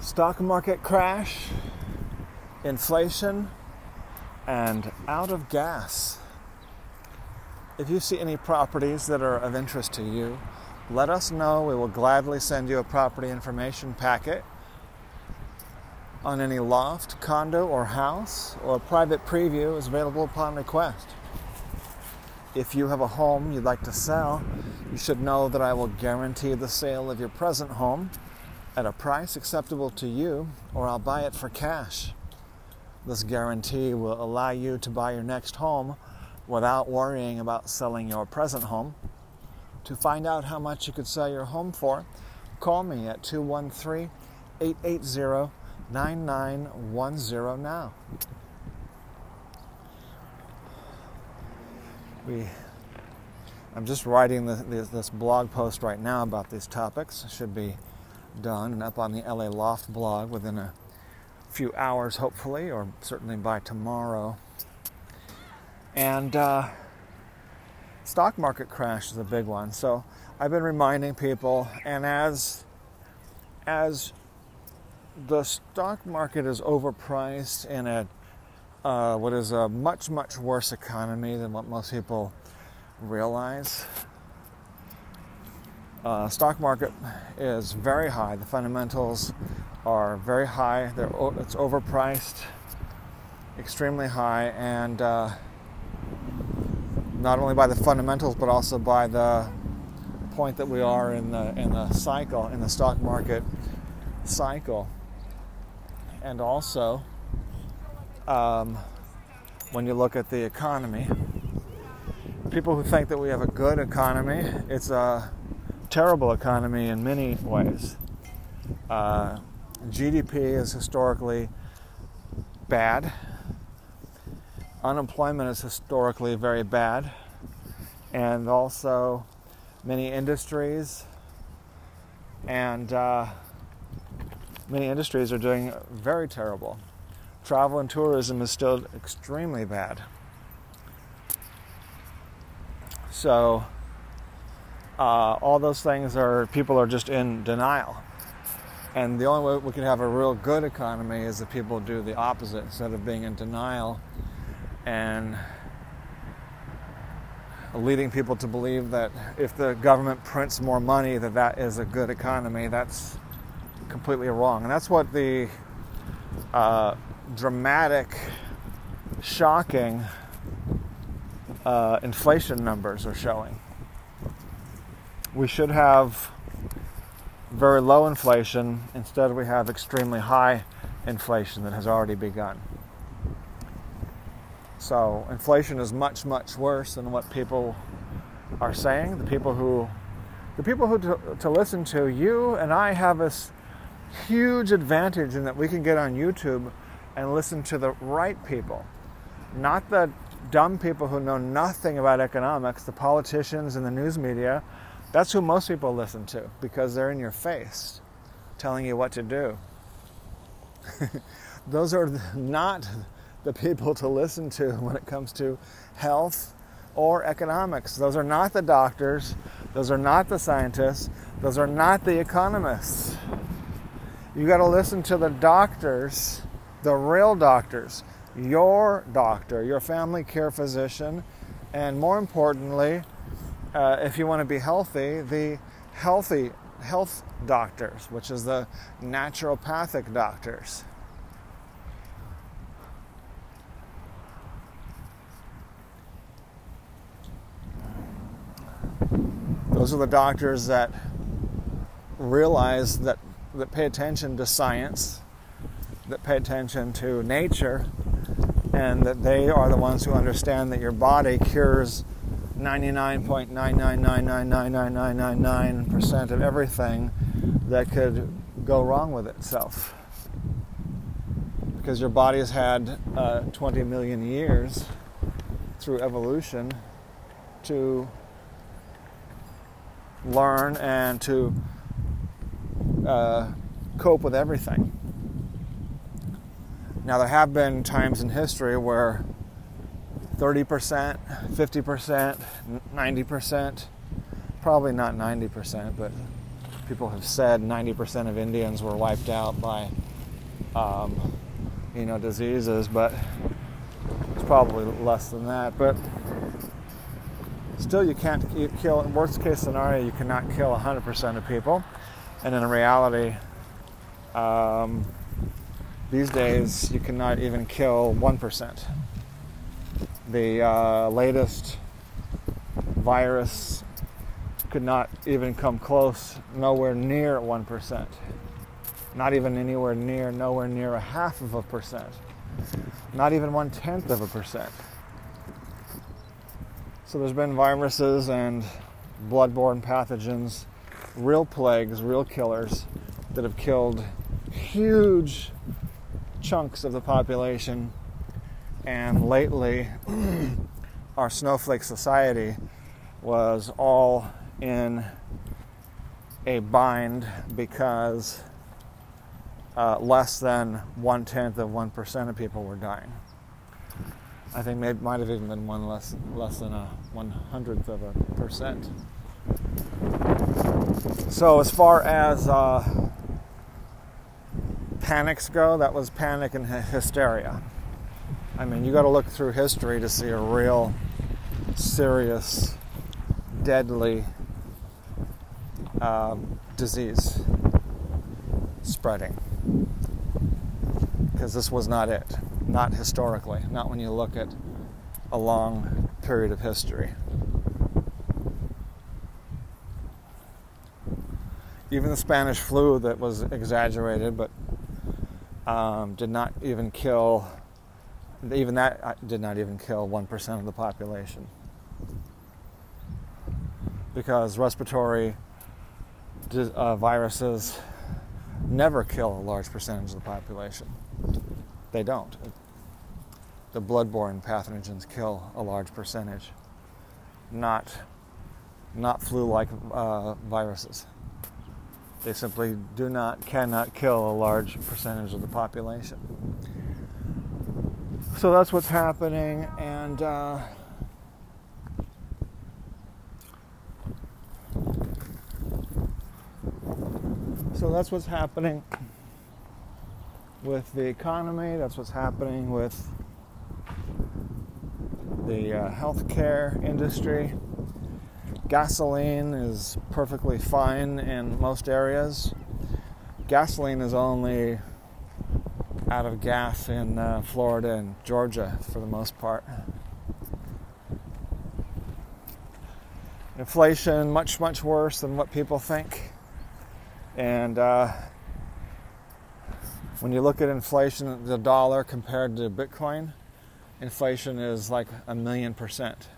stock market crash, inflation, and out of gas. If you see any properties that are of interest to you, let us know. We will gladly send you a property information packet on any loft, condo, or house, or a private preview is available upon request. If you have a home you'd like to sell, you should know that I will guarantee the sale of your present home at a price acceptable to you, or I'll buy it for cash. This guarantee will allow you to buy your next home without worrying about selling your present home. To find out how much you could sell your home for, call me at 213 880 9910 now. We, I'm just writing the, this, this blog post right now about these topics. Should be done and up on the LA Loft blog within a few hours, hopefully, or certainly by tomorrow. And uh, stock market crash is a big one. So I've been reminding people, and as as the stock market is overpriced in a uh, what is a much much worse economy than what most people realize. Uh, stock market is very high. The fundamentals are very high. They're, it's overpriced, extremely high, and uh, not only by the fundamentals but also by the point that we are in the in the cycle in the stock market cycle, and also um, when you look at the economy. People who think that we have a good economy, it's a terrible economy in many ways. Uh, GDP is historically bad. Unemployment is historically very bad. And also, many industries and uh, many industries are doing very terrible. Travel and tourism is still extremely bad. So, uh, all those things are people are just in denial. And the only way we can have a real good economy is if people do the opposite instead of being in denial and leading people to believe that if the government prints more money that that is a good economy. That's completely wrong. And that's what the uh, dramatic shocking uh, inflation numbers are showing we should have very low inflation. Instead, we have extremely high inflation that has already begun. So, inflation is much, much worse than what people are saying. The people who, the people who to, to listen to you and I have this huge advantage in that we can get on YouTube and listen to the right people, not the dumb people who know nothing about economics, the politicians and the news media that's who most people listen to because they're in your face telling you what to do. Those are not the people to listen to when it comes to health or economics. Those are not the doctors. Those are not the scientists. Those are not the economists. You got to listen to the doctors, the real doctors, your doctor, your family care physician, and more importantly, uh, if you want to be healthy, the healthy health doctors, which is the naturopathic doctors. Those are the doctors that realize that, that pay attention to science, that pay attention to nature, and that they are the ones who understand that your body cures 99.999999999% of everything that could go wrong with itself. Because your body has had uh, 20 million years through evolution to learn and to uh, cope with everything. Now, there have been times in history where 30%, 50%, 90%, probably not 90%, but people have said 90% of Indians were wiped out by, um, you know, diseases, but it's probably less than that. But still, you can't kill. In worst case scenario, you cannot kill 100% of people, and in reality, um, these days you cannot even kill 1%. The uh, latest virus could not even come close, nowhere near 1%. Not even anywhere near, nowhere near a half of a percent. Not even one tenth of a percent. So there's been viruses and bloodborne pathogens, real plagues, real killers that have killed huge chunks of the population. And lately, our snowflake society was all in a bind because uh, less than one tenth of one percent of people were dying. I think it might have even been one less less than a one hundredth of a percent. So as far as uh, panics go, that was panic and hysteria. I mean, you got to look through history to see a real serious, deadly uh, disease spreading. Because this was not it. Not historically. Not when you look at a long period of history. Even the Spanish flu that was exaggerated, but um, did not even kill, even that uh, did not even kill 1% of the population. Because respiratory uh, viruses never kill a large percentage of the population. They don't. The bloodborne pathogens kill a large percentage, not, not flu like uh, viruses. They simply do not, cannot kill a large percentage of the population. So that's what's happening, and uh, so that's what's happening with the economy. That's what's happening with the uh, healthcare industry. Gasoline is perfectly fine in most areas. Gasoline is only out of gas in uh, Florida and Georgia for the most part. Inflation much much worse than what people think, and uh, when you look at inflation, the dollar compared to Bitcoin, inflation is like a million percent.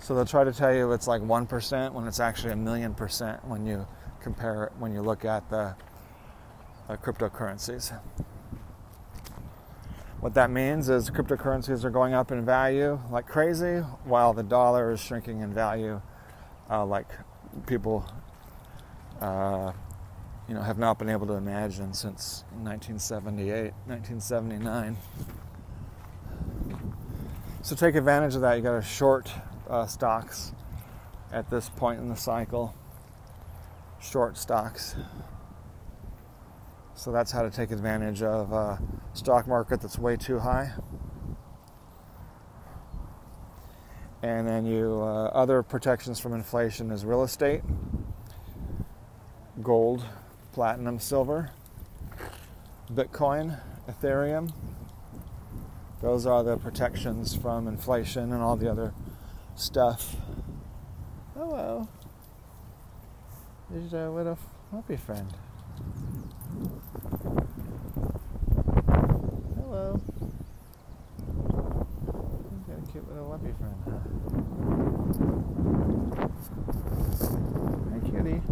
So they'll try to tell you it's like 1% when it's actually a million percent when you compare it, when you look at the uh, cryptocurrencies. What that means is cryptocurrencies are going up in value like crazy while the dollar is shrinking in value uh, like people uh, you know, have not been able to imagine since 1978, 1979. So take advantage of that. You got to short uh, stocks at this point in the cycle. Short stocks. So that's how to take advantage of a stock market that's way too high. And then you uh, other protections from inflation is real estate, gold, platinum, silver, Bitcoin, Ethereum. Those are the protections from inflation and all the other stuff. Hello. There's a little puppy friend. Hello. You got a cute little puppy friend, huh? Hi, cutie.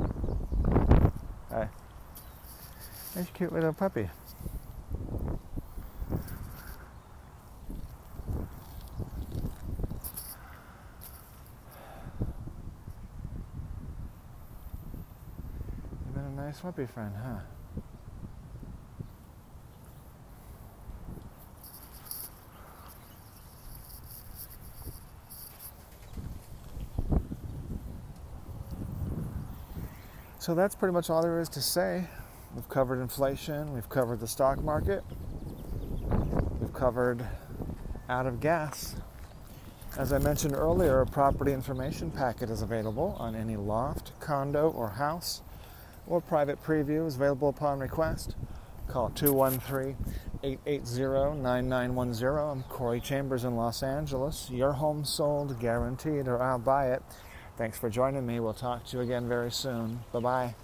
Hi. Nice cute little puppy. You got a nice puppy friend, huh? So that's pretty much all there is to say. We've covered inflation, we've covered the stock market, we've covered out of gas. As I mentioned earlier, a property information packet is available on any loft, condo, or house, or private preview is available upon request. Call 213 880 9910. I'm Corey Chambers in Los Angeles. Your home sold, guaranteed, or I'll buy it. Thanks for joining me. We'll talk to you again very soon. Bye bye.